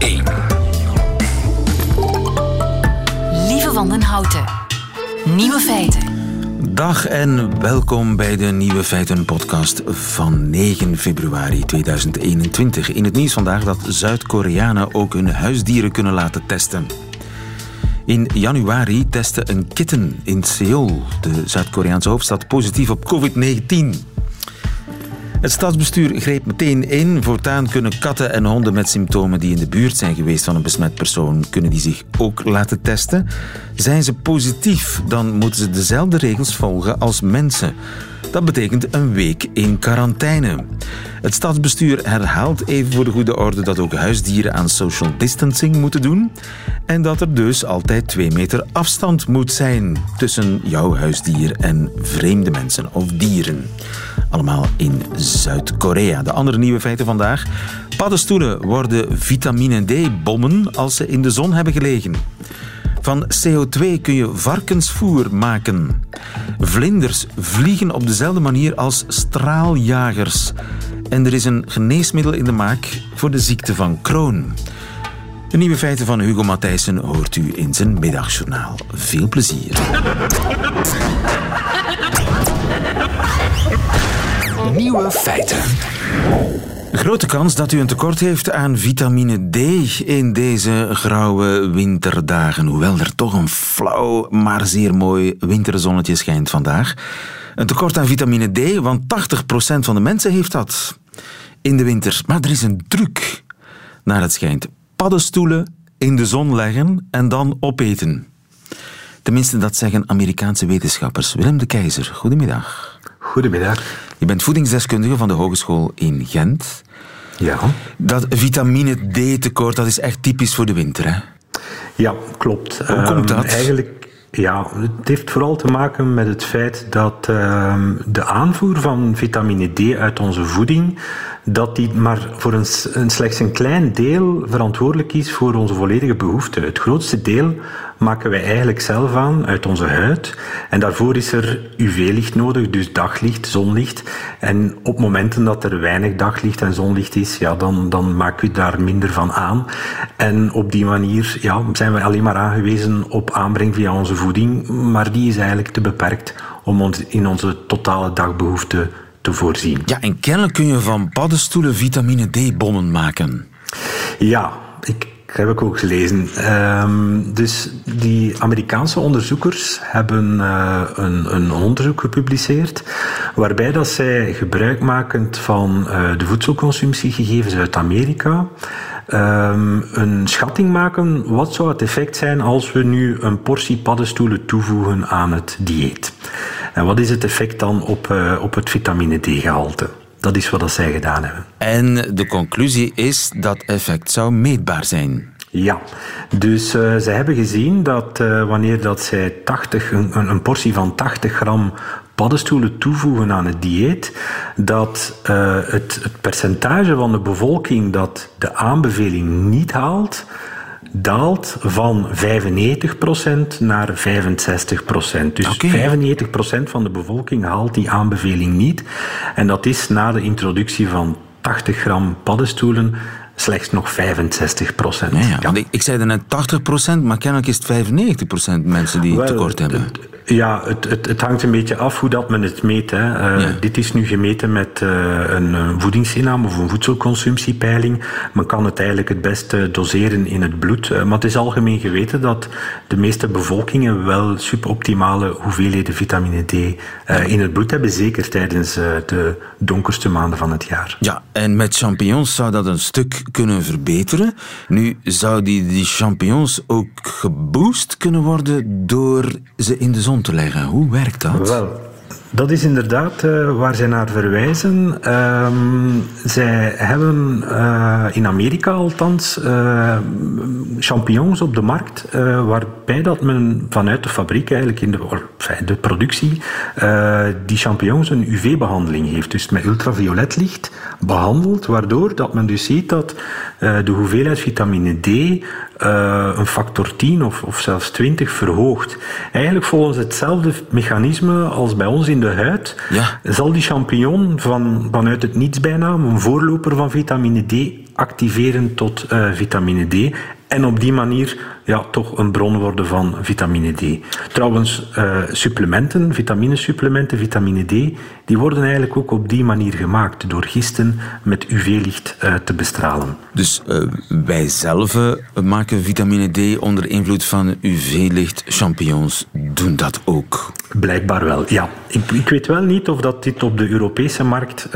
1. Lieve Wandenhouten. Nieuwe feiten. Dag en welkom bij de Nieuwe Feiten podcast van 9 februari 2021. In het nieuws vandaag dat Zuid-Koreanen ook hun huisdieren kunnen laten testen. In januari testte een kitten in Seoul, de Zuid-Koreaanse hoofdstad, positief op COVID-19. Het stadsbestuur greep meteen in. Voortaan kunnen katten en honden met symptomen die in de buurt zijn geweest van een besmet persoon, kunnen die zich ook laten testen. Zijn ze positief, dan moeten ze dezelfde regels volgen als mensen. Dat betekent een week in quarantaine. Het stadsbestuur herhaalt even voor de goede orde dat ook huisdieren aan social distancing moeten doen en dat er dus altijd twee meter afstand moet zijn tussen jouw huisdier en vreemde mensen of dieren. Allemaal in Zuid-Korea. De andere nieuwe feiten vandaag. Paddenstoelen worden vitamine D-bommen als ze in de zon hebben gelegen. Van CO2 kun je varkensvoer maken. Vlinders vliegen op dezelfde manier als straaljagers. En er is een geneesmiddel in de maak voor de ziekte van Crohn. De nieuwe feiten van Hugo Matthijssen hoort u in zijn middagjournaal. Veel plezier. Nieuwe feiten. Grote kans dat u een tekort heeft aan vitamine D in deze grauwe winterdagen. Hoewel er toch een flauw, maar zeer mooi winterzonnetje schijnt vandaag. Een tekort aan vitamine D, want 80% van de mensen heeft dat in de winter. Maar er is een truc, naar het schijnt. Paddenstoelen in de zon leggen en dan opeten. Tenminste, dat zeggen Amerikaanse wetenschappers. Willem de Keizer, goedemiddag. Goedemiddag. Je bent voedingsdeskundige van de Hogeschool in Gent. Ja. Dat vitamine D-tekort, dat is echt typisch voor de winter, hè? Ja, klopt. Hoe komt Ehm, dat? eigenlijk, ja, het heeft vooral te maken met het feit dat ehm, de aanvoer van vitamine D uit onze voeding, dat die maar voor een, een slechts een klein deel verantwoordelijk is voor onze volledige behoefte. Het grootste deel maken wij eigenlijk zelf aan uit onze huid. En daarvoor is er UV-licht nodig, dus daglicht, zonlicht. En op momenten dat er weinig daglicht en zonlicht is, ja, dan, dan maken we daar minder van aan. En op die manier ja, zijn we alleen maar aangewezen op aanbreng via onze voeding, maar die is eigenlijk te beperkt om ons in onze totale dagbehoeften te voorzien. Ja, en kennelijk kun je van paddenstoelen vitamine D-bommen maken. Ja, ik, heb ik ook gelezen. Ehm, dus die Amerikaanse onderzoekers hebben eh, een, een onderzoek gepubliceerd waarbij dat zij gebruikmakend van eh, de voedselconsumptiegegevens uit Amerika ehm, een schatting maken wat zou het effect zijn als we nu een portie paddenstoelen toevoegen aan het dieet. En wat is het effect dan op, eh, op het vitamine D-gehalte? Dat is wat dat zij gedaan hebben. En de conclusie is dat effect zou meetbaar zijn. Ja, dus uh, zij hebben gezien dat uh, wanneer dat zij 80, een, een, portie van 80 gram paddenstoelen toevoegen aan het dieet, dat uh, het, het percentage van de bevolking dat de aanbeveling niet haalt, daalt van 95% naar 65%. Dus okay. 95% van de bevolking haalt die aanbeveling niet. En dat is na de introductie van 80 gram paddenstoelen slechts nog 65 procent. Ja, ja. ja. Ik, ik, zei net 80 procent, maar kennelijk is het 95 procent mensen die Wel, tekort hebben. Het, ja, het, het, het, hangt een beetje af hoe dat men het meet. Hè. Uh, ja. Dit is nu gemeten met uh, een, een voedingsinname of een voedselconsumptiepeiling. Men kan het eigenlijk het beste doseren in het bloed. Uh, maar het is algemeen geweten dat de meeste bevolkingen wel suboptimale hoeveelheden vitamine D in het bloed hebben. Zeker tijdens de donkerste maanden van het jaar. Ja, en met champignons zou dat een stuk kunnen verbeteren. Nu zou die, die champignons ook geboost kunnen worden door ze in de zon te leggen. Hoe werkt dat? Wel, dat is inderdaad uh, waar zij naar verwijzen. Um, zij hebben uh, in Amerika althans uh, champignons op de markt, waarbij dat men vanuit de fabriek eigenlijk in de, de productie die champignons een UV-behandeling heeft. Dus met ultravioletlicht behandeld, waardoor dat men dus ziet dat de hoeveelheid vitamine D een factor 10 of, of zelfs 20 verhoogt. Eigenlijk volgens hetzelfde mechanisme als bij ons in in de huid, Ja. zal die champignon van, vanuit het niets bijna, een voorloper van vitamine D, activeren tot eh, vitamine D. En op die manier ja, toch een bron worden van vitamine D. Trouwens, eh, supplementen, vitaminesupplementen, vitamine D, die worden eigenlijk ook op die manier gemaakt, door gisten met UV-licht eh, te bestralen. Dus eh, wij zelf maken vitamine D onder invloed van UV-licht. Champignons doen dat ook. Blijkbaar wel, ja. Ik, ik weet wel niet of dat dit op de Europese markt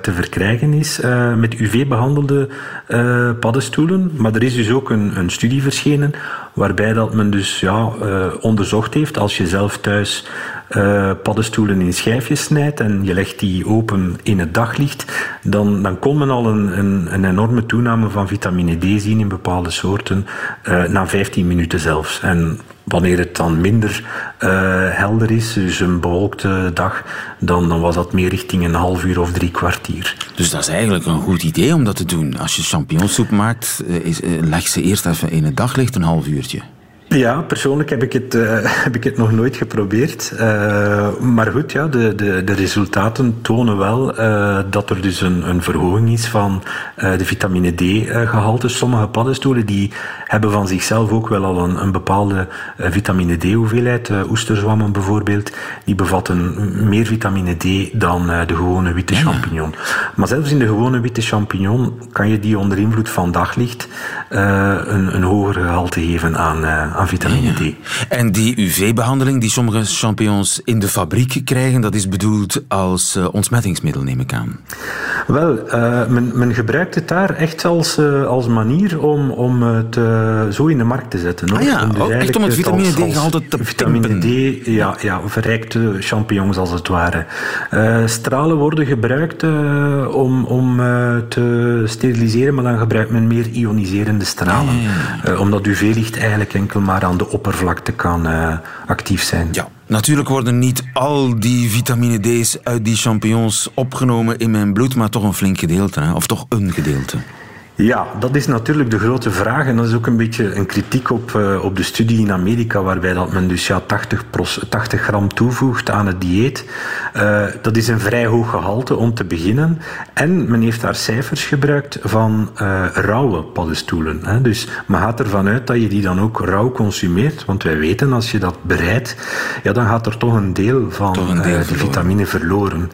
te verkrijgen is met UV-behandelde eh, paddenstoelen. Maar er is dus ook een, een studie verschenen waarbij dat men dus ja, eh, onderzocht heeft als je zelf thuis eh, paddenstoelen in schijfjes snijdt en je legt die open in het daglicht, dan, dan kon men al een, een, een enorme toename van vitamine D zien in bepaalde soorten eh, na 15 minuten zelfs. En wanneer het dan minder eh, helder is, dus een bewolkte dag, dan, was dat meer richting een half uur of drie kwartier. Dus dat is eigenlijk een goed idee om dat te doen. Als je champignonsoep maakt, eh, is, eh, leg ze eerst even in het daglicht een half uurtje. Ja, persoonlijk heb ik het, eh, heb ik het nog nooit geprobeerd. Eh, maar goed, ja, de, de, de resultaten tonen wel eh, dat er dus een, een verhoging is van de vitamine D-gehalte. Sommige paddenstoelen die hebben van zichzelf ook wel al een, een bepaalde vitamine D-hoeveelheid. Oesterzwammen bijvoorbeeld, die bevatten meer vitamine D dan de gewone witte champignon. Maar zelfs in de gewone witte champignon kan je die onder invloed van daglicht een, een hoger gehalte geven aan, aan vitamine D. En die UV-behandeling die sommige champignons in de fabriek krijgen, dat is bedoeld als eh, ontsmettingsmiddel, neem ik aan. Wel, eh, men, men gebruikt het daar echt als, eh, als manier om, om het zo in de markt te zetten. hoor. Ah ja, dus echt om het vitamine D-gehalte als te Vitamine pimpen. D, ja, ja, verrijkte champignons als het ware. Stralen worden gebruikt om, om te steriliseren, maar dan gebruikt men meer ioniserende stralen. Eh, omdat UV-licht eigenlijk enkel maar aan de oppervlakte kan eh, actief zijn. Ja. Natuurlijk worden niet al die vitamine D's uit die champignons opgenomen in mijn bloed, maar toch een flink gedeelte, hè? of toch een gedeelte. Ja, dat is natuurlijk de grote vraag. En dat is ook een beetje een kritiek op, eh, op de studie in Amerika, waarbij dat men dus ja, 80, pros- 80 gram toevoegt aan het dieet. Eh, dat is een vrij hoog gehalte om te beginnen. En men heeft daar cijfers gebruikt van eh, rauwe paddenstoelen. Hè. Dus men gaat ervan uit dat je die dan ook rauw consumeert. Want wij weten, als je dat bereidt, ja, dan gaat er toch een deel van een deel verloren. vitamine verloren.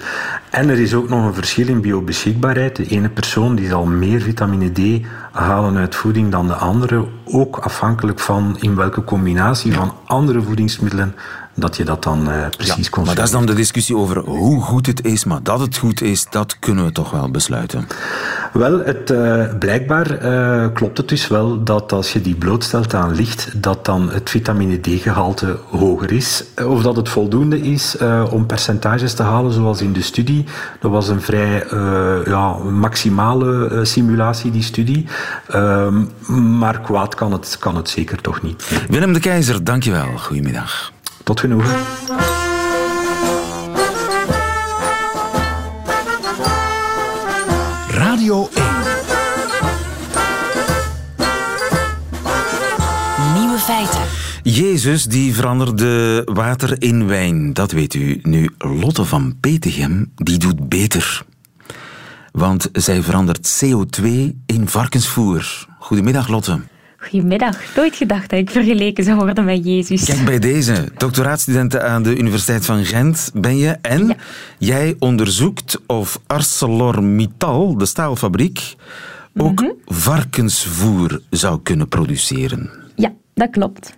En er is ook nog een verschil in biobeschikbaarheid. De ene persoon die zal meer vitamine D halen uit voeding dan de andere. Ook afhankelijk van in welke combinatie van andere voedingsmiddelen dat je dat dan eh, precies Maar consumeert. dat is dan de discussie over hoe goed het is, maar dat het goed is, dat kunnen we toch wel besluiten. Wel, het, eh, blijkbaar eh, klopt het dus wel dat als je die blootstelt aan licht, dat dan het vitamine D-gehalte hoger is. Eh, Of dat het voldoende is om percentages te halen, zoals in de studie. Dat was een vrij ja, maximale simulatie, die studie. Ehm, maar kwaad kan het, kan het zeker toch niet. Willem de Keizer, dankjewel. Goedemiddag. Tot genoegen. Radio 1. Nieuwe feiten. Jezus die veranderde water in wijn, dat weet u. Nu, Lotte van Petegem, die doet beter. Want zij verandert CO2 in varkensvoer. Goedemiddag, Lotte. Goedemiddag. Nooit gedacht dat ik vergeleken zou worden met Jezus. Kijk bij deze. Doctoraatstudenten aan de Universiteit van Gent ben je. En Ja. jij onderzoekt of ArcelorMittal, de staalfabriek, ook Mhm. varkensvoer zou kunnen produceren. Ja, dat klopt.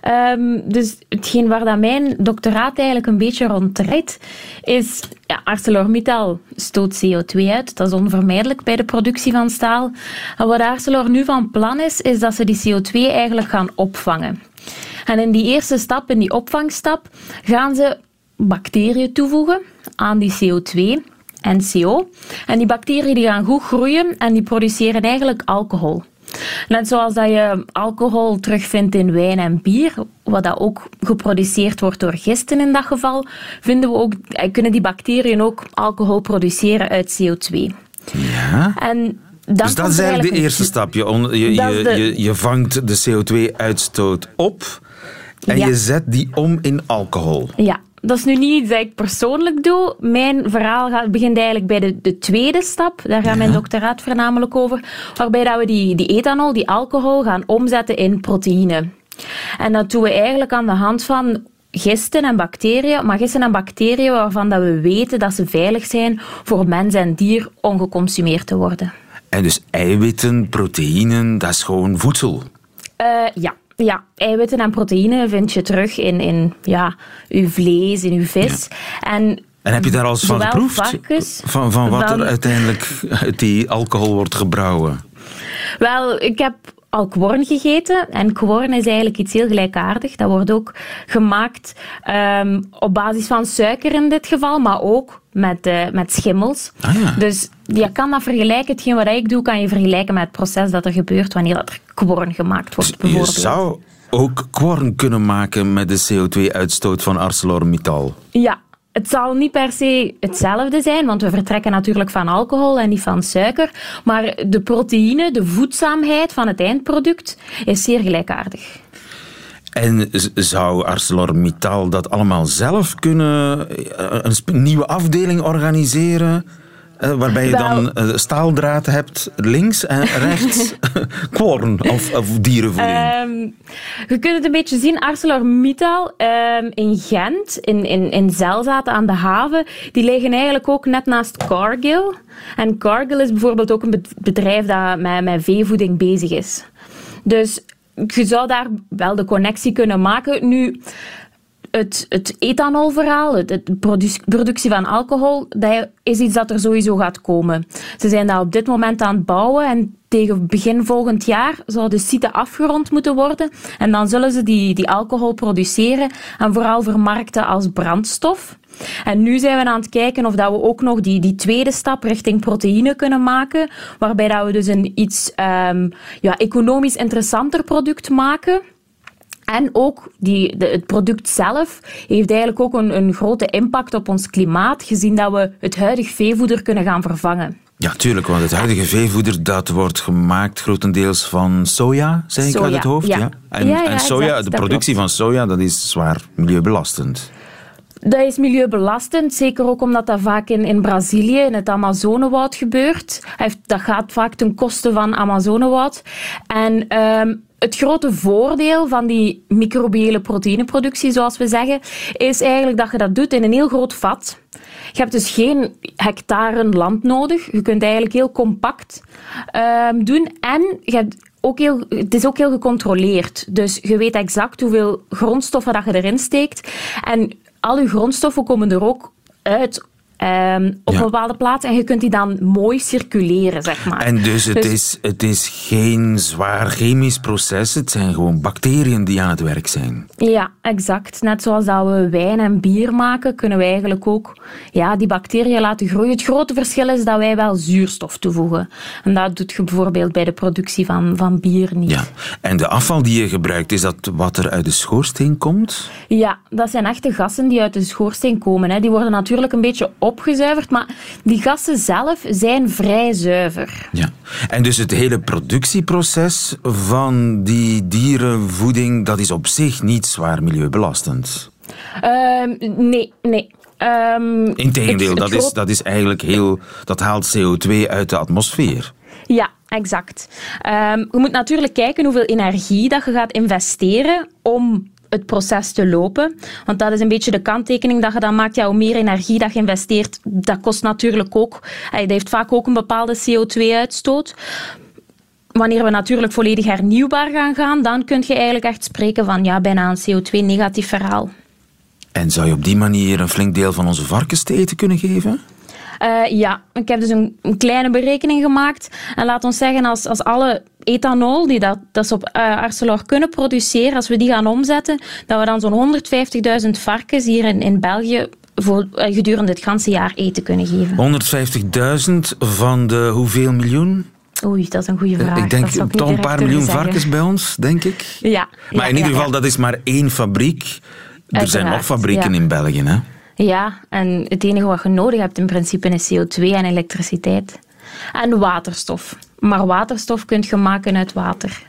Ehm, dus hetgeen waar dat mijn doctoraat eigenlijk een beetje rond draait, is ja, ArcelorMittal stoot CO2 uit. Dat is onvermijdelijk bij de productie van staal. En wat Arcelor nu van plan is, is dat ze die CO2 eigenlijk gaan opvangen. En in die eerste stap, in die opvangstap, gaan ze bacteriën toevoegen aan die CO2 en CO. En die bacteriën die gaan goed groeien en die produceren eigenlijk alcohol. Net zoals dat je alcohol terugvindt in wijn en bier, wat dat ook geproduceerd wordt door gisten in dat geval, vinden we ook, eh, kunnen die bacteriën ook alcohol produceren uit CO2. Ja? En dan Dus dat is eigenlijk de eerste stap. Je, on- je, Dat je, de- je, je vangt de CO2-uitstoot op en Ja. je zet die om in alcohol. Ja, dat is nu niet iets dat ik persoonlijk doe. Mijn verhaal gaat, begint eigenlijk bij de, de tweede stap. Daar gaat mijn doctoraat voornamelijk over. Waarbij dat we die, die ethanol, die alcohol, gaan omzetten in proteïne. En dat doen we eigenlijk aan de hand van gisten en bacteriën, maar gisten en bacteriën waarvan dat we weten dat ze veilig zijn voor mens en dier om geconsumeerd te worden. En dus eiwitten, proteïnen, dat is gewoon voedsel. Uh, ja, ja, eiwitten en proteïnen vind je terug in, in ja, uw vlees, in uw vis. En, en heb je daar al eens van geproefd? Varkens, van, van wat er uiteindelijk uit die alcohol wordt gebrouwen? Wel, ik heb al kworn gegeten. En kworn is eigenlijk iets heel gelijkaardigs. Dat wordt ook gemaakt um, op basis van suiker in dit geval, maar ook met, uh, met schimmels. Ah, ja. Dus je kan dat vergelijken. Hetgeen wat ik doe, kan je vergelijken met het proces dat er gebeurt wanneer dat er kworn gemaakt wordt. Dus bijvoorbeeld. je zou ook kworn kunnen maken met de CO2-uitstoot van ArcelorMittal? Ja, het zal niet per se hetzelfde zijn, want we vertrekken natuurlijk van alcohol en niet van suiker. Maar de proteïne, de voedzaamheid van het eindproduct is zeer gelijkaardig. En zou ArcelorMittal dat allemaal zelf kunnen, eh, een nieuwe afdeling organiseren? Uh, waarbij je dan uh, staaldraad hebt links en rechts kworn of, of dierenvoeding. Um, je kunt het een beetje zien, ArcelorMittal um, in Gent, in, in, in Zelzaten aan de haven, die liggen eigenlijk ook net naast Cargill. En Cargill is bijvoorbeeld ook een bedrijf dat met, met veevoeding bezig is. Dus je zou daar wel de connectie kunnen maken. Nu, het, het ethanolverhaal, de productie van alcohol, dat is iets dat er sowieso gaat komen. Ze zijn daar op dit moment aan het bouwen en tegen begin volgend jaar zou de site afgerond moeten worden. En dan zullen ze die, die alcohol produceren en vooral vermarkten als brandstof. En nu zijn we aan het kijken of dat we ook nog die, die tweede stap richting proteïne kunnen maken, waarbij dat we dus een iets um, ja, economisch interessanter product maken. En ook die, de, het product zelf heeft eigenlijk ook een, een grote impact op ons klimaat, gezien dat we het huidige veevoeder kunnen gaan vervangen. Ja, tuurlijk, want het huidige veevoeder dat wordt gemaakt grotendeels van soja, zeg ik soja, uit het hoofd. Ja. ja. En, ja, ja en soja, exact, de productie van soja, dat is zwaar milieubelastend. Dat is milieubelastend, zeker ook omdat dat vaak in, in Brazilië, in het Amazonewoud gebeurt. Heeft, dat gaat vaak ten koste van Amazonewoud. En um, het grote voordeel van die microbiële proteïneproductie, zoals we zeggen, is eigenlijk dat je dat doet in een heel groot vat. Je hebt dus geen hectare land nodig. Je kunt eigenlijk heel compact um, doen. En je hebt ook heel, het is ook heel gecontroleerd. Dus je weet exact hoeveel grondstoffen dat je erin steekt. En al je grondstoffen komen er ook uit um, op Ja. een bepaalde plaats. En je kunt die dan mooi circuleren, zeg maar. En dus het, Dus- Is, het is geen zwaar chemisch proces, het zijn gewoon bacteriën die aan het werk zijn. Ja, exact. Net zoals dat we wijn en bier maken, kunnen wij eigenlijk ook ja, die bacteriën laten groeien. Het grote verschil is dat wij wel zuurstof toevoegen. En dat doet je bijvoorbeeld bij de productie van, van bier niet. Ja. En de afval die je gebruikt, is dat wat er uit de schoorsteen komt? Ja, dat zijn echte gassen die uit de schoorsteen komen. Hè. Die worden natuurlijk een beetje opgezuiverd, maar die gassen zelf zijn vrij zuiver. Ja. En dus het hele productieproces van die dierenvoeding, dat is op zich niet zwaar milieubelastend. Ehm, nee, nee. Ehm, Integendeel, het- het dat is, dat is eigenlijk heel... Dat haalt CO2 uit de atmosfeer. Ja, exact. Ehm, je moet natuurlijk kijken hoeveel energie dat je gaat investeren om het proces te lopen. Want dat is een beetje de kanttekening dat je dan maakt. Ja, hoe meer energie dat je investeert, dat kost natuurlijk ook... Dat heeft vaak ook een bepaalde CO2-uitstoot. Wanneer we natuurlijk volledig hernieuwbaar gaan gaan, dan kun je eigenlijk echt spreken van ja, bijna een CO2-negatief verhaal. En zou je op die manier een flink deel van onze varkens te eten kunnen geven? Uh, ja, ik heb dus een, een, kleine berekening gemaakt. En laat ons zeggen, als, als alle ethanol die dat, dat ze op uh, Arcelor kunnen produceren, als we die gaan omzetten, dat we dan zo'n 150.000 varkens hier in, in België voor, uh, gedurende het ganse jaar eten kunnen geven. 150.000 van de hoeveel miljoen? Oei, dat is een goede vraag. Ik denk toch een paar miljoen varkens bij ons, denk ik. Ja. Maar ja, in ieder ja, geval, ja. dat is maar één fabriek. Er Uiteraard, zijn nog fabrieken in België, hè? Ja, en het enige wat je nodig hebt in principe is CO2 en elektriciteit. En waterstof. Maar waterstof kun je maken uit water.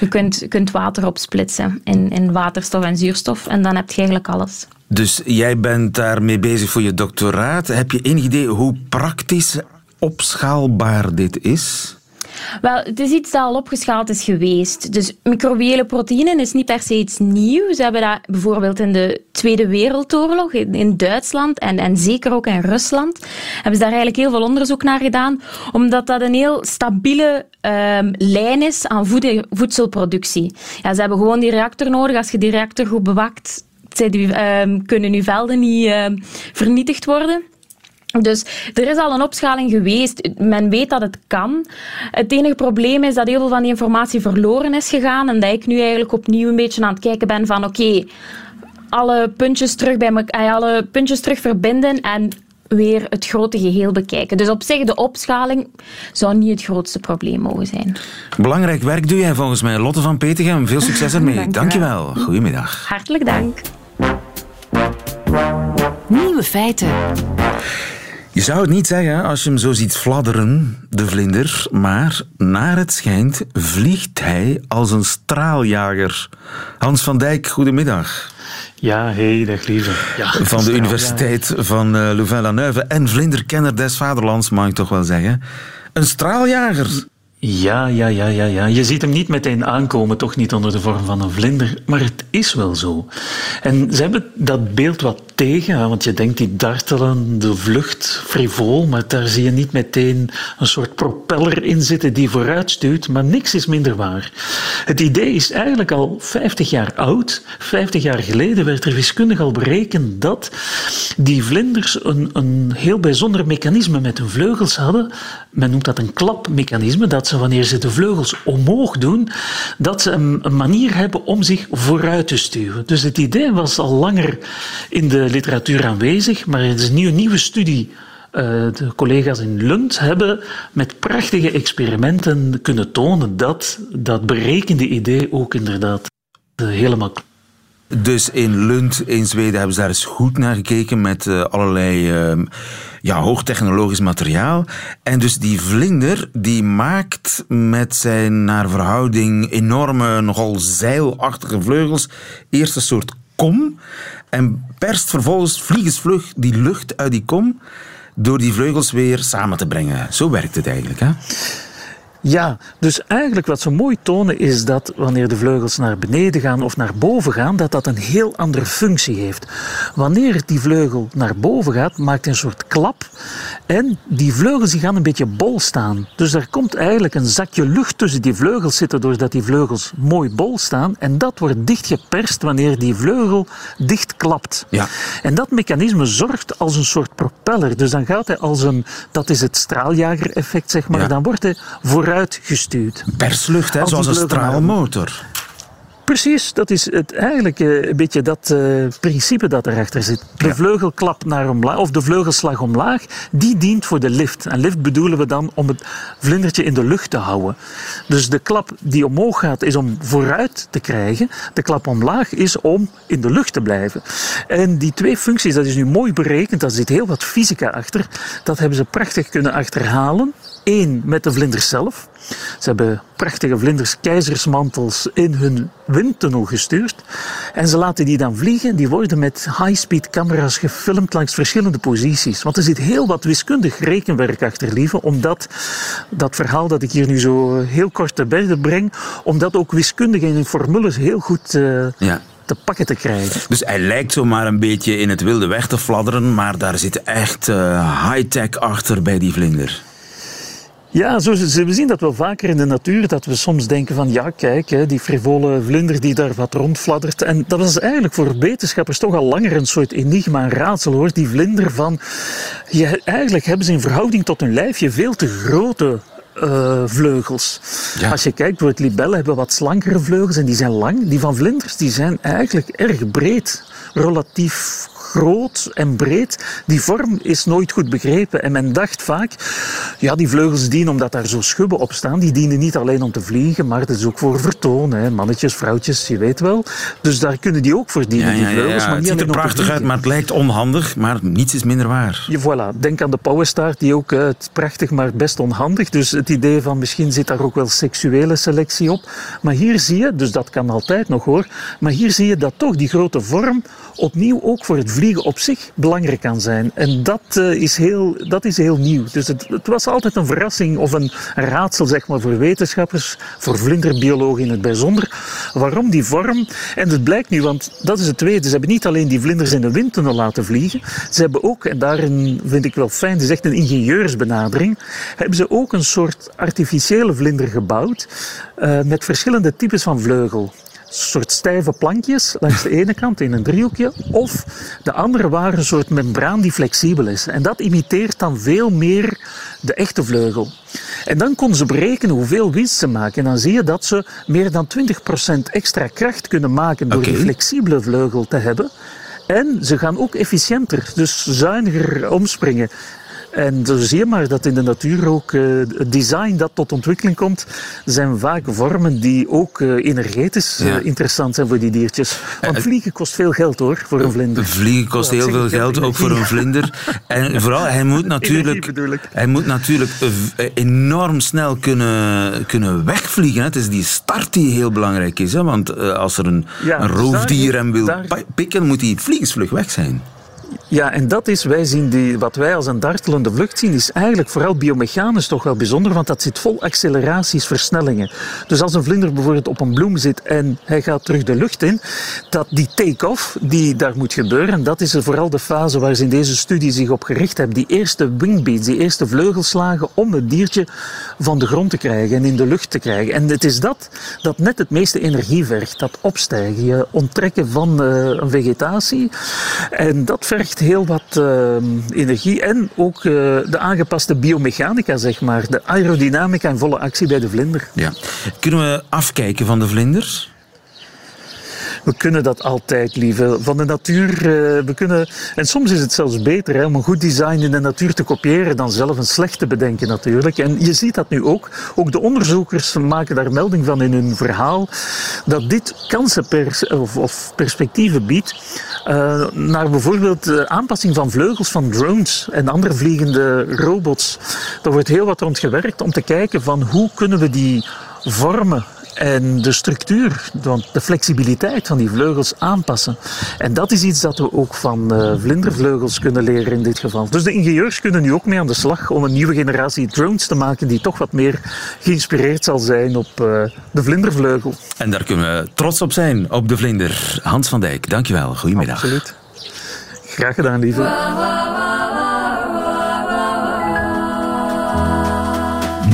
Je kunt, kunt water opsplitsen in, in waterstof en zuurstof en dan heb je eigenlijk alles. Dus jij bent daarmee bezig voor je doctoraat. Heb je enig idee hoe praktisch opschaalbaar dit is? Wel, het is iets dat al opgeschaald is geweest. Dus microbiële proteïnen is niet per se iets nieuws. Ze hebben dat bijvoorbeeld in de Tweede Wereldoorlog in Duitsland en, en zeker ook in Rusland, hebben ze daar eigenlijk heel veel onderzoek naar gedaan, omdat dat een heel stabiele um, lijn is aan voedselproductie. Ja, ze hebben gewoon die reactor nodig. Als je die reactor goed bewakt, um, kunnen nu velden niet um, vernietigd worden. Dus er is al een opschaling geweest. Men weet dat het kan. Het enige probleem is dat heel veel van die informatie verloren is gegaan en dat ik nu eigenlijk opnieuw een beetje aan het kijken ben van oké, alle puntjes terug bij me, eh, alle puntjes terug verbinden en weer het grote geheel bekijken. Dus op zich, de opschaling zou niet het grootste probleem mogen zijn. Belangrijk werk doe jij volgens mij. Lotte van Petegem, veel succes ermee. Dank Dankjewel. Goedemiddag. Hartelijk dank. Nieuwe feiten. Je zou het niet zeggen als je hem zo ziet fladderen, de vlinder, maar naar het schijnt vliegt hij als een straaljager. Hans van Dijk, goedemiddag. Ja, hey, dag lieve. Ja, van de Universiteit van uh, Louvain-la-Neuve en vlinderkenner des vaderlands, mag ik toch wel zeggen. Een straaljager. Ja, ja, ja, ja, ja. Je ziet hem niet meteen aankomen, toch niet onder de vorm van een vlinder, maar het is wel zo. En ze hebben dat beeld wat tegen, want je denkt die dartelen, de vlucht, frivol, maar daar zie je niet meteen een soort propeller in zitten die vooruit stuurt, maar niks is minder waar. Het idee is eigenlijk al 50 jaar oud. 50 jaar geleden werd er wiskundig al berekend dat die vlinders een, een heel bijzonder mechanisme met hun vleugels hadden. Men noemt dat een klapmechanisme, dat ze wanneer ze de vleugels omhoog doen, dat ze een, een manier hebben om zich vooruit te stuwen. Dus het idee was al langer in de literatuur aanwezig, maar het is een nieuwe, nieuwe studie. Uh, de collega's in Lund hebben met prachtige experimenten kunnen tonen dat dat berekende idee ook inderdaad uh, helemaal dus in Lund in Zweden hebben ze daar eens goed naar gekeken met uh, allerlei uh, ja, hoogtechnologisch materiaal. En dus die vlinder die maakt met zijn naar verhouding enorme, nogal zeilachtige vleugels eerst een soort kom en perst vervolgens vliegensvlug die lucht uit die kom door die vleugels weer samen te brengen. Zo werkt het eigenlijk, hè? Ja, dus eigenlijk wat ze mooi tonen is dat wanneer de vleugels naar beneden gaan of naar boven gaan, dat dat een heel andere functie heeft. Wanneer die vleugel naar boven gaat, maakt een soort klap en die vleugels die gaan een beetje bol staan. Dus er komt eigenlijk een zakje lucht tussen die vleugels zitten doordat die vleugels mooi bol staan en dat wordt dichtgeperst wanneer die vleugel dicht klapt. Ja. En dat mechanisme zorgt als een soort propeller. Dus dan gaat hij als een, dat is het straaljager-effect zeg maar, dan wordt hij voor gestuurd. Perslucht, hè, zoals een straalmotor. Precies, dat is het, eigenlijk eh, een beetje dat uh, principe dat erachter zit. De vleugelklap naar omlaag, of de vleugelslag omlaag, die dient voor de lift. En lift bedoelen we dan om het vlindertje in de lucht te houden. Dus de klap die omhoog gaat is om vooruit te krijgen. De klap omlaag is om in de lucht te blijven. En die twee functies, dat is nu mooi berekend, daar zit heel wat fysica achter. Dat hebben ze prachtig kunnen achterhalen. Eén, met de vlinders zelf. Ze hebben prachtige vlinders keizersmantels in hun windtunnel gestuurd. En ze laten die dan vliegen. Die worden met high-speed camera's gefilmd langs verschillende posities. Want er zit heel wat wiskundig rekenwerk achter, lieve. Omdat dat verhaal dat ik hier nu zo heel kort te berden breng, om dat ook wiskundig in formules heel goed uh, ja te pakken te krijgen. Dus hij lijkt zomaar een beetje in het wilde weg te fladderen, maar daar zit echt uh, high-tech achter bij die vlinder. Ja, zo, we zien dat wel vaker in de natuur, dat we soms denken van ja, kijk, die frivole vlinder die daar wat rondfladdert. En dat was eigenlijk voor wetenschappers toch al langer een soort enigma, een raadsel hoor. Die vlinder van, ja, eigenlijk hebben ze in verhouding tot hun lijfje veel te grote uh, vleugels. Ja. Als je kijkt, bijvoorbeeld libellen hebben wat slankere vleugels en die zijn lang. Die van vlinders die zijn eigenlijk erg breed relatief groot en breed. Die vorm is nooit goed begrepen. En men dacht vaak, ja, die vleugels dienen omdat daar zo schubben op staan. Die dienen niet alleen om te vliegen, maar het is ook voor vertoon. Hè. Mannetjes, vrouwtjes, je weet wel. Dus daar kunnen die ook voor dienen, die vleugels. Maar het ziet er prachtig uit, maar het lijkt onhandig. Maar niets is minder waar. Je, voilà, denk aan de pauwenstaart, die ook uh, prachtig, maar best onhandig. Dus het idee van misschien zit daar ook wel seksuele selectie op. Maar hier zie je, dus dat kan altijd nog hoor, maar hier zie je dat toch die grote vorm opnieuw ook voor het vliegen op zich belangrijk kan zijn. En dat, uh, is, heel, dat is heel nieuw. Dus het, het, was altijd een verrassing of een raadsel zeg maar, voor wetenschappers, voor vlinderbiologen in het bijzonder. Waarom die vorm? En het blijkt nu, want dat is het tweede. Ze hebben niet alleen die vlinders in de windtunnel laten vliegen, ze hebben ook, en daarin vind ik wel fijn, het is een ingenieursbenadering, hebben ze ook een soort artificiële vlinder gebouwd uh, met verschillende types van vleugel soort stijve plankjes langs de ene kant in een driehoekje. Of de andere waren een soort membraan die flexibel is. En dat imiteert dan veel meer de echte vleugel. En dan konden ze berekenen hoeveel winst ze maken. En dan zie je dat ze meer dan 20% extra kracht kunnen maken door okay. die flexibele vleugel te hebben. En ze gaan ook efficiënter, dus zuiniger omspringen. En zo zie je maar dat in de natuur ook uh, het design dat tot ontwikkeling komt, zijn vaak vormen die ook uh, energetisch uh, interessant zijn voor die diertjes. Want vliegen kost veel geld hoor, voor een vlinder. Vliegen kost heel veel geld, ook voor een vlinder. En vooral, hij moet natuurlijk, hij moet natuurlijk enorm snel kunnen, kunnen wegvliegen. Het is die start die heel belangrijk is. Hè? Want als er een, ja, een roofdier hem wil daar... pikken, moet hij vliegensvlug weg zijn. Ja, en dat is, wij zien die, wat wij als een dartelende vlucht zien, is eigenlijk vooral biomechanisch toch wel bijzonder, want dat zit vol acceleraties, versnellingen. Dus als een vlinder bijvoorbeeld op een bloem zit en hij gaat terug de lucht in, dat die take-off die daar moet gebeuren, dat is vooral de fase waar ze in deze studie zich op gericht hebben. Die eerste wingbeats, die eerste vleugelslagen om het diertje van de grond te krijgen en in de lucht te krijgen. En het is dat dat net het meeste energie vergt, dat opstijgen, je onttrekken van uh, een vegetatie. En dat vergt heel wat uh, energie en ook uh, de aangepaste biomechanica, zeg maar. De aerodynamica en volle actie bij de vlinder. Ja. Kunnen we afkijken van de vlinders? We kunnen dat altijd, lieve. Van de natuur, uh, we kunnen... En soms is het zelfs beter hè, om een goed design in de natuur te kopiëren dan zelf een slecht te bedenken natuurlijk. En je ziet dat nu ook. Ook de onderzoekers maken daar melding van in hun verhaal. Dat dit kansen of, perspectieven biedt uh, naar bijvoorbeeld de aanpassing van vleugels van drones en andere vliegende robots. Daar wordt heel wat rond gewerkt om te kijken van hoe kunnen we die vormen en de structuur, de flexibiliteit van die vleugels aanpassen. En dat is iets dat we ook van uh, vlindervleugels kunnen leren in dit geval. Dus de ingenieurs kunnen nu ook mee aan de slag om een nieuwe generatie drones te maken die toch wat meer geïnspireerd zal zijn op uh, de vlindervleugel. En daar kunnen we trots op zijn, op de vlinder. Hans van Dijk, dankjewel. Goedemiddag. Absoluut. Graag gedaan, lieve.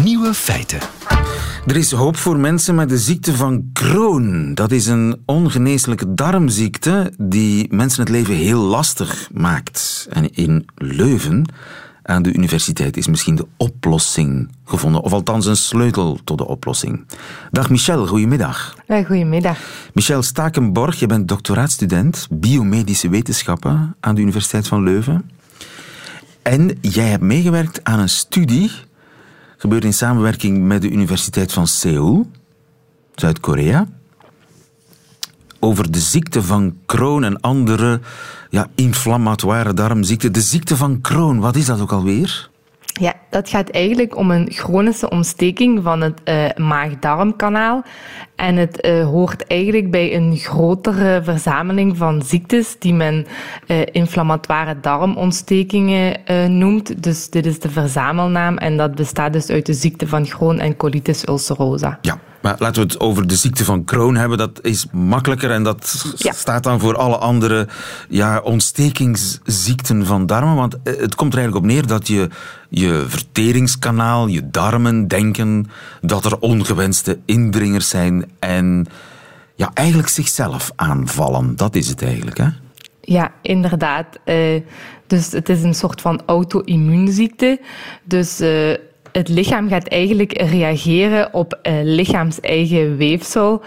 Nieuwe feiten. Er is hoop voor mensen met de ziekte van Crohn. Dat is een ongeneeslijke darmziekte die mensen het leven heel lastig maakt. En in Leuven aan de universiteit is misschien de oplossing gevonden, of althans een sleutel tot de oplossing. Dag Michel, goedemiddag. Goedemiddag. Michel Stakenborg, je bent doctoraatstudent biomedische wetenschappen aan de Universiteit van Leuven. En jij hebt meegewerkt aan een studie gebeurt in samenwerking met de Universiteit van Seoul, Zuid-Korea, over de ziekte van Crohn en andere ja, inflammatoire darmziekten. De ziekte van Crohn, wat is dat ook alweer? Ja, dat gaat eigenlijk om een chronische ontsteking van het uh, maag-darmkanaal. En het uh, hoort eigenlijk bij een grotere verzameling van ziektes die men uh, inflammatoire darmontstekingen noemt. Dus dit is de verzamelnaam en dat bestaat dus uit de ziekte van Crohn en colitis ulcerosa. Ja, maar laten we het over de ziekte van Crohn hebben. Dat is makkelijker en dat ja. staat dan voor alle andere ja, ontstekingsziekten van darmen. Want het komt er eigenlijk op neer dat je je verteringskanaal, je darmen denken dat er ongewenste indringers zijn en ja, eigenlijk zichzelf aanvallen. Dat is het eigenlijk, hè? Ja, inderdaad. Uh, dus het is een soort van auto-immuunziekte. Dus uh, het lichaam gaat eigenlijk reageren op uh, lichaams-eigen weefsel.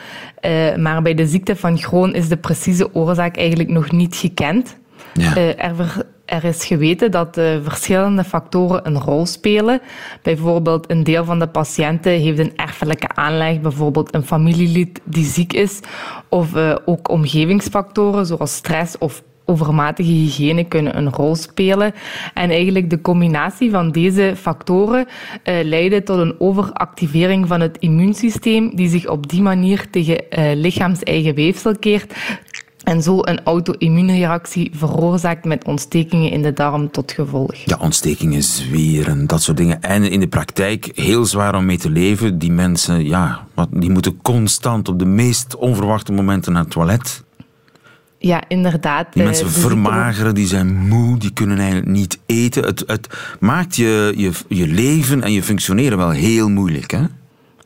maar bij de ziekte van Crohn is de precieze oorzaak eigenlijk nog niet gekend. Ja. er, er, is geweten dat verschillende factoren een rol spelen. Bijvoorbeeld een deel van de patiënten heeft een erfelijke aanleg, bijvoorbeeld een familielid die ziek is, of ook omgevingsfactoren zoals stress of overmatige hygiëne kunnen een rol spelen. En eigenlijk de combinatie van deze factoren uh, leidde tot een overactivering van het immuunsysteem, die zich op die manier tegen uh, lichaams-eigen weefsel keert. En zo een auto-immuunreactie veroorzaakt met ontstekingen in de darm tot gevolg. Ja, ontstekingen, zweren, dat soort dingen. En in de praktijk heel zwaar om mee te leven. Die mensen, ja, die moeten constant op de meest onverwachte momenten naar het toilet. Ja, inderdaad. Die mensen eh, vermageren, die zijn moe, die kunnen eigenlijk niet eten. Het, het maakt je, je, je leven en je functioneren wel heel moeilijk, hè?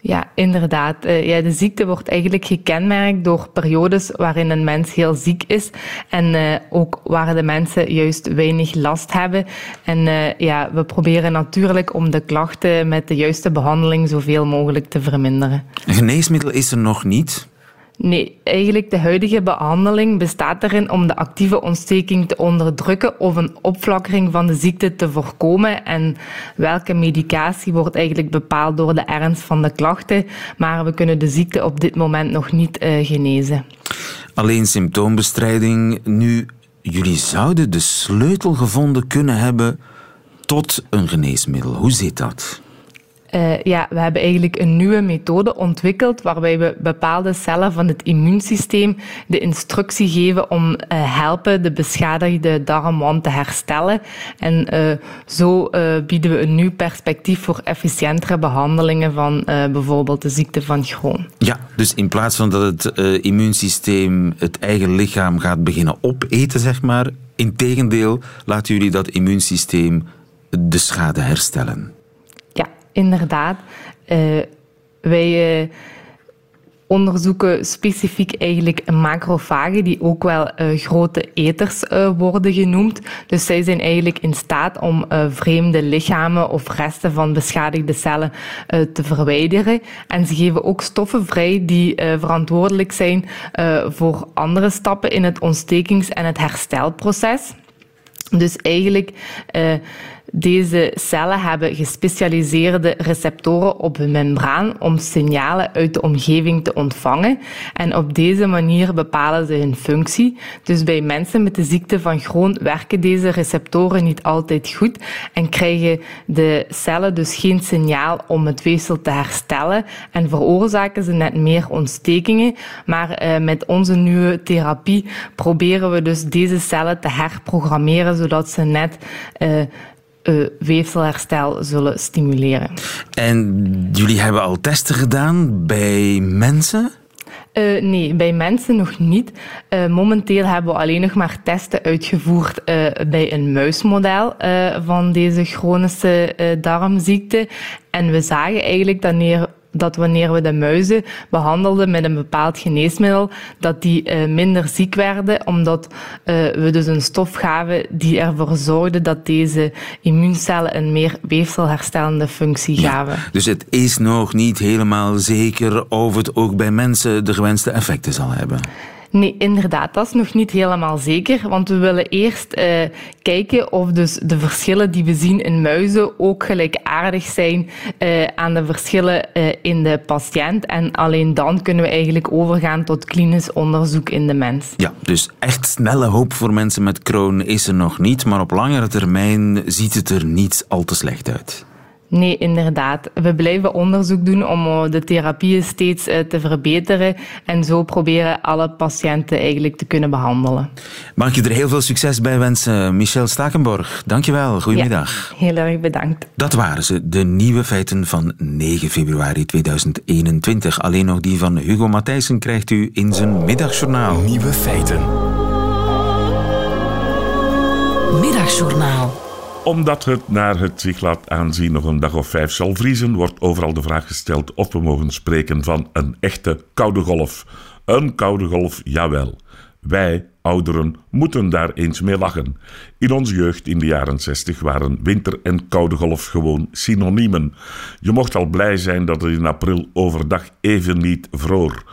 Ja, inderdaad. Uh, ja, de ziekte wordt eigenlijk gekenmerkt door periodes waarin een mens heel ziek is en uh, ook waar de mensen juist weinig last hebben. En ja, we proberen natuurlijk om de klachten met de juiste behandeling zoveel mogelijk te verminderen. Een geneesmiddel is er nog niet. Nee, eigenlijk de huidige behandeling bestaat erin om de actieve ontsteking te onderdrukken of een opflakkering van de ziekte te voorkomen. En welke medicatie wordt eigenlijk bepaald door de ernst van de klachten, maar we kunnen de ziekte op dit moment nog niet uh, genezen. Alleen symptoombestrijding. Nu, jullie zouden de sleutel gevonden kunnen hebben tot een geneesmiddel. Hoe zit dat? Uh, ja, we hebben eigenlijk een nieuwe methode ontwikkeld waarbij we bepaalde cellen van het immuunsysteem de instructie geven om uh, helpen de beschadigde darmwand te herstellen. En uh, zo bieden we een nieuw perspectief voor efficiëntere behandelingen van bijvoorbeeld de ziekte van Crohn. Ja, dus in plaats van dat het immuunsysteem het eigen lichaam gaat beginnen opeten, zeg maar, integendeel laten jullie dat immuunsysteem de schade herstellen inderdaad. Uh, wij uh, onderzoeken specifiek eigenlijk macrofagen, die ook wel uh, grote eters worden genoemd. Dus zij zijn eigenlijk in staat om vreemde lichamen of resten van beschadigde cellen te verwijderen. En ze geven ook stoffen vrij die verantwoordelijk zijn voor andere stappen in het ontstekings- en het herstelproces. Dus eigenlijk deze cellen hebben gespecialiseerde receptoren op hun membraan om signalen uit de omgeving te ontvangen. En op deze manier bepalen ze hun functie. Dus bij mensen met de ziekte van Crohn werken deze receptoren niet altijd goed en krijgen de cellen dus geen signaal om het weefsel te herstellen en veroorzaken ze net meer ontstekingen. Maar eh, met onze nieuwe therapie proberen we dus deze cellen te herprogrammeren zodat ze net uh, weefselherstel zullen stimuleren. En jullie hebben al testen gedaan bij mensen? Uh, nee, bij mensen nog niet. Uh, momenteel hebben we alleen nog maar testen uitgevoerd uh, bij een muismodel van deze chronische darmziekte. En we zagen eigenlijk dat neer dat wanneer we de muizen behandelden met een bepaald geneesmiddel, dat die uh, minder ziek werden, omdat uh, we dus een stof gaven die ervoor zorgde dat deze immuuncellen een meer weefselherstellende functie gaven. Ja, dus het is nog niet helemaal zeker of het ook bij mensen de gewenste effecten zal hebben. Nee, inderdaad, dat is nog niet helemaal zeker, want we willen eerst uh, kijken of dus de verschillen die we zien in muizen ook gelijkaardig zijn uh, aan de verschillen uh, in de patiënt. En alleen dan kunnen we eigenlijk overgaan tot klinisch onderzoek in de mens. Ja, dus echt snelle hoop voor mensen met Crohn is er nog niet, maar op langere termijn ziet het er niet al te slecht uit. Nee, inderdaad. We blijven onderzoek doen om eh, de therapieën steeds eh, te verbeteren en zo proberen alle patiënten eigenlijk te kunnen behandelen. Mag ik je er heel veel succes bij wensen, Michel Stakenborg. Dankjewel, goedemiddag. Ja, heel erg bedankt. Dat waren ze, de nieuwe feiten van 9 februari 2021. Alleen nog die van Hugo Matthijssen krijgt u in zijn middagjournaal. Nieuwe feiten. Middagjournaal omdat het naar het zich laat aanzien nog een dag of vijf zal vriezen, wordt overal de vraag gesteld of we mogen spreken van een echte koude golf. Een koude golf, jawel. Wij, ouderen, moeten daar eens mee lachen. In onze jeugd in de jaren 60 waren winter en koude golf gewoon synoniemen. Je mocht al blij zijn dat het in april overdag even niet vroor.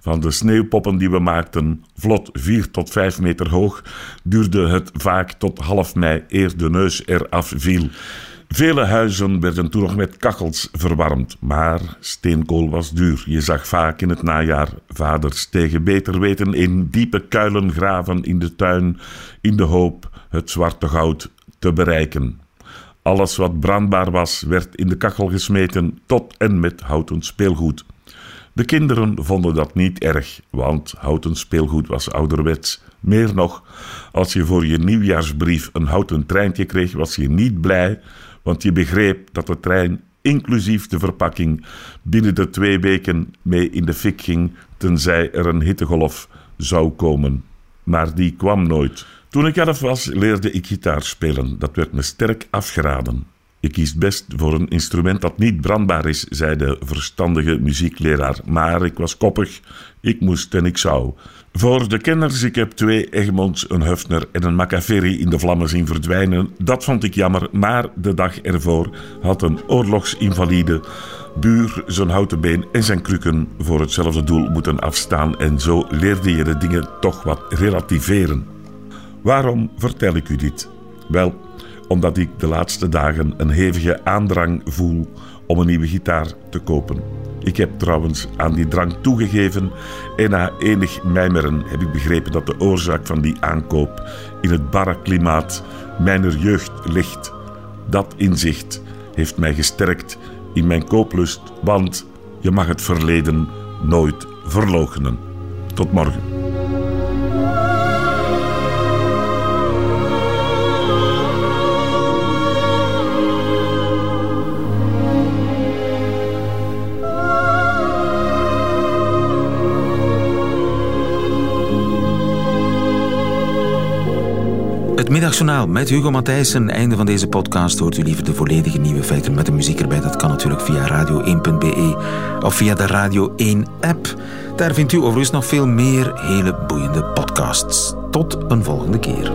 Van de sneeuwpoppen die we maakten, vlot 4 tot 5 meter hoog, duurde het vaak tot half mei eer de neus eraf viel. Vele huizen werden toen nog met kachels verwarmd, maar steenkool was duur. Je zag vaak in het najaar vaders tegen beter weten in diepe kuilen graven in de tuin, in de hoop het zwarte goud te bereiken. Alles wat brandbaar was, werd in de kachel gesmeten tot en met houten speelgoed. De kinderen vonden dat niet erg, want houten speelgoed was ouderwets. Meer nog, als je voor je nieuwjaarsbrief een houten treintje kreeg, was je niet blij, want je begreep dat de trein, inclusief de verpakking, binnen de twee weken mee in de fik ging, tenzij er een hittegolf zou komen. Maar die kwam nooit. Toen ik elf was, leerde ik gitaar spelen. Dat werd me sterk afgeraden. Ik kies best voor een instrument dat niet brandbaar is, zei de verstandige muziekleraar. Maar ik was koppig, ik moest en ik zou. Voor de kenners, ik heb twee Egmonds, een Hufner en een Macaferri in de vlammen zien verdwijnen. Dat vond ik jammer, maar de dag ervoor had een oorlogsinvalide buur zijn houten been en zijn krukken voor hetzelfde doel moeten afstaan. En zo leerde je de dingen toch wat relativeren. Waarom vertel ik u dit? Wel, omdat ik de laatste dagen een hevige aandrang voel om een nieuwe gitaar te kopen. Ik heb trouwens aan die drang toegegeven en na enig mijmeren heb ik begrepen dat de oorzaak van die aankoop in het barre klimaat mijner jeugd ligt. Dat inzicht heeft mij gesterkt in mijn kooplust, want je mag het verleden nooit verloochenen. Tot morgen. Het met Hugo Matthijssen. Einde van deze podcast hoort u liever de volledige nieuwe feiten met de muziek erbij. Dat kan natuurlijk via radio1.be of via de Radio 1 app. Daar vindt u overigens nog veel meer hele boeiende podcasts. Tot een volgende keer.